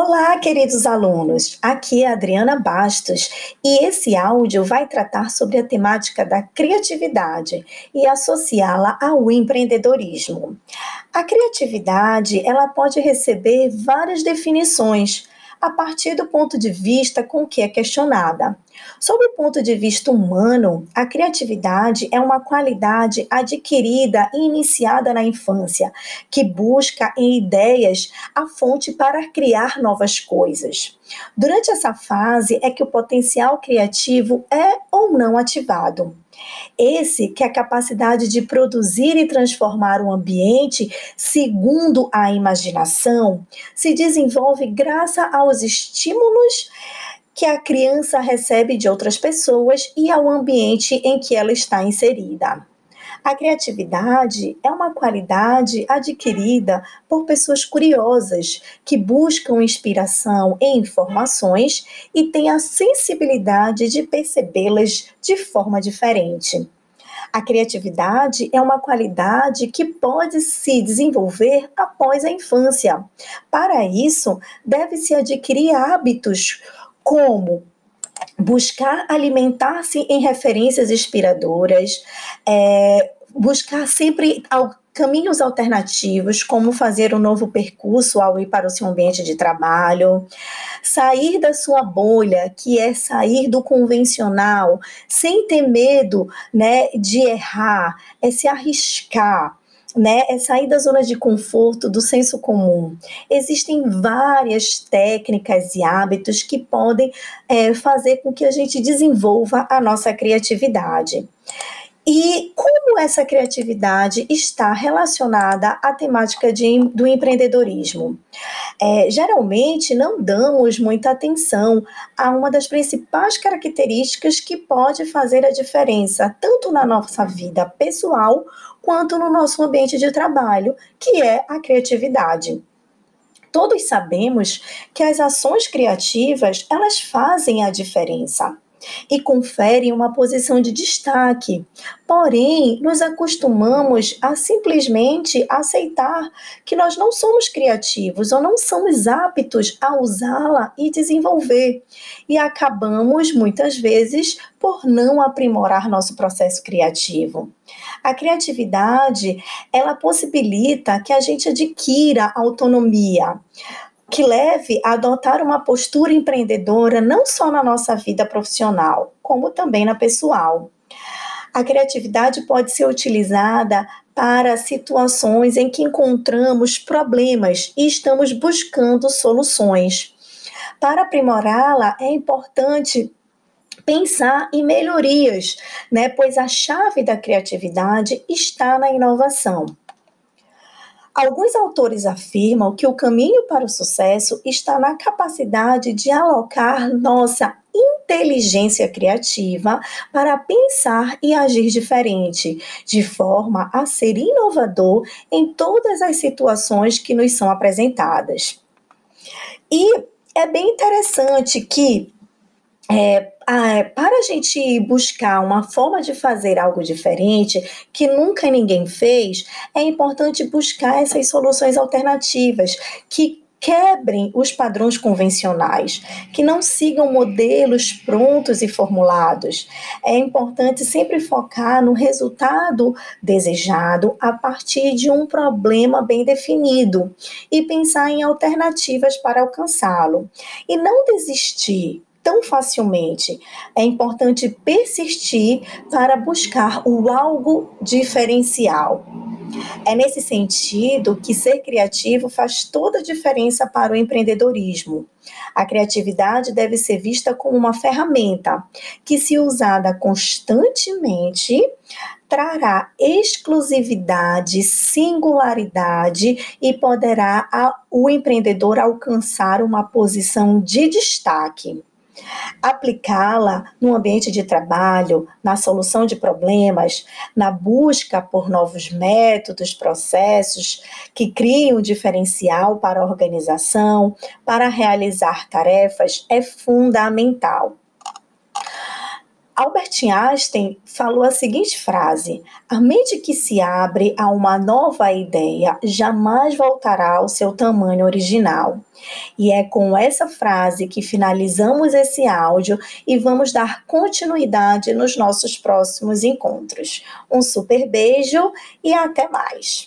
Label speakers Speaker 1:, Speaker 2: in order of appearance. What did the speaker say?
Speaker 1: Olá, queridos alunos. Aqui é Adriana Bastos e esse áudio vai tratar sobre a temática da criatividade e associá-la ao empreendedorismo. A criatividade, ela pode receber várias definições a partir do ponto de vista com que é questionada. Sob o ponto de vista humano, a criatividade é uma qualidade adquirida e iniciada na infância, que busca em ideias a fonte para criar novas coisas. Durante essa fase é que o potencial criativo é ou não ativado. Esse que é a capacidade de produzir e transformar o ambiente segundo a imaginação se desenvolve graças aos estímulos que a criança recebe de outras pessoas e ao ambiente em que ela está inserida. A criatividade é uma qualidade adquirida por pessoas curiosas que buscam inspiração em informações e têm a sensibilidade de percebê-las de forma diferente. A criatividade é uma qualidade que pode se desenvolver após a infância. Para isso, deve-se adquirir hábitos como buscar alimentar-se em referências inspiradoras, é, buscar sempre caminhos alternativos, como fazer um novo percurso ao ir para o seu ambiente de trabalho, sair da sua bolha, que é sair do convencional, sem ter medo né, de errar, é se arriscar né, é sair da zona de conforto, do senso comum. Existem várias técnicas e hábitos que podem é, fazer com que a gente desenvolva a nossa criatividade. E como essa criatividade está relacionada à temática de, do empreendedorismo? É, geralmente não damos muita atenção a uma das principais características que pode fazer a diferença, tanto na nossa vida pessoal quanto no nosso ambiente de trabalho, que é a criatividade. Todos sabemos que as ações criativas, elas fazem a diferença e conferem uma posição de destaque. Porém, nos acostumamos a simplesmente aceitar que nós não somos criativos ou não somos aptos a usá-la e desenvolver. E acabamos, muitas vezes, por não aprimorar nosso processo criativo. A criatividade, ela possibilita que a gente adquira autonomia que leve a adotar uma postura empreendedora não só na nossa vida profissional, como também na pessoal. A criatividade pode ser utilizada para situações em que encontramos problemas e estamos buscando soluções. Para aprimorá-la, é importante pensar em melhorias, né? Pois a chave da criatividade está na inovação. Alguns autores afirmam que o caminho para o sucesso está na capacidade de alocar nossa inteligência criativa para pensar e agir diferente, de forma a ser inovador em todas as situações que nos são apresentadas. E é bem interessante que é, ah, para a gente buscar uma forma de fazer algo diferente que nunca ninguém fez, é importante buscar essas soluções alternativas que quebrem os padrões convencionais, que não sigam modelos prontos e formulados. É importante sempre focar no resultado desejado a partir de um problema bem definido e pensar em alternativas para alcançá-lo. E não desistir tão facilmente. É importante persistir para buscar o algo diferencial. É nesse sentido que ser criativo faz toda a diferença para o empreendedorismo. A criatividade deve ser vista como uma ferramenta que, se usada constantemente, trará exclusividade, singularidade e poderá o empreendedor alcançar uma posição de destaque. Aplicá-la no ambiente de trabalho, na solução de problemas, na busca por novos métodos, processos que criem um diferencial para a organização, para realizar tarefas, é fundamental. Albert Einstein falou a seguinte frase: A mente que se abre a uma nova ideia jamais voltará ao seu tamanho original. E é com essa frase que finalizamos esse áudio e vamos dar continuidade nos nossos próximos encontros. Um super beijo e até mais!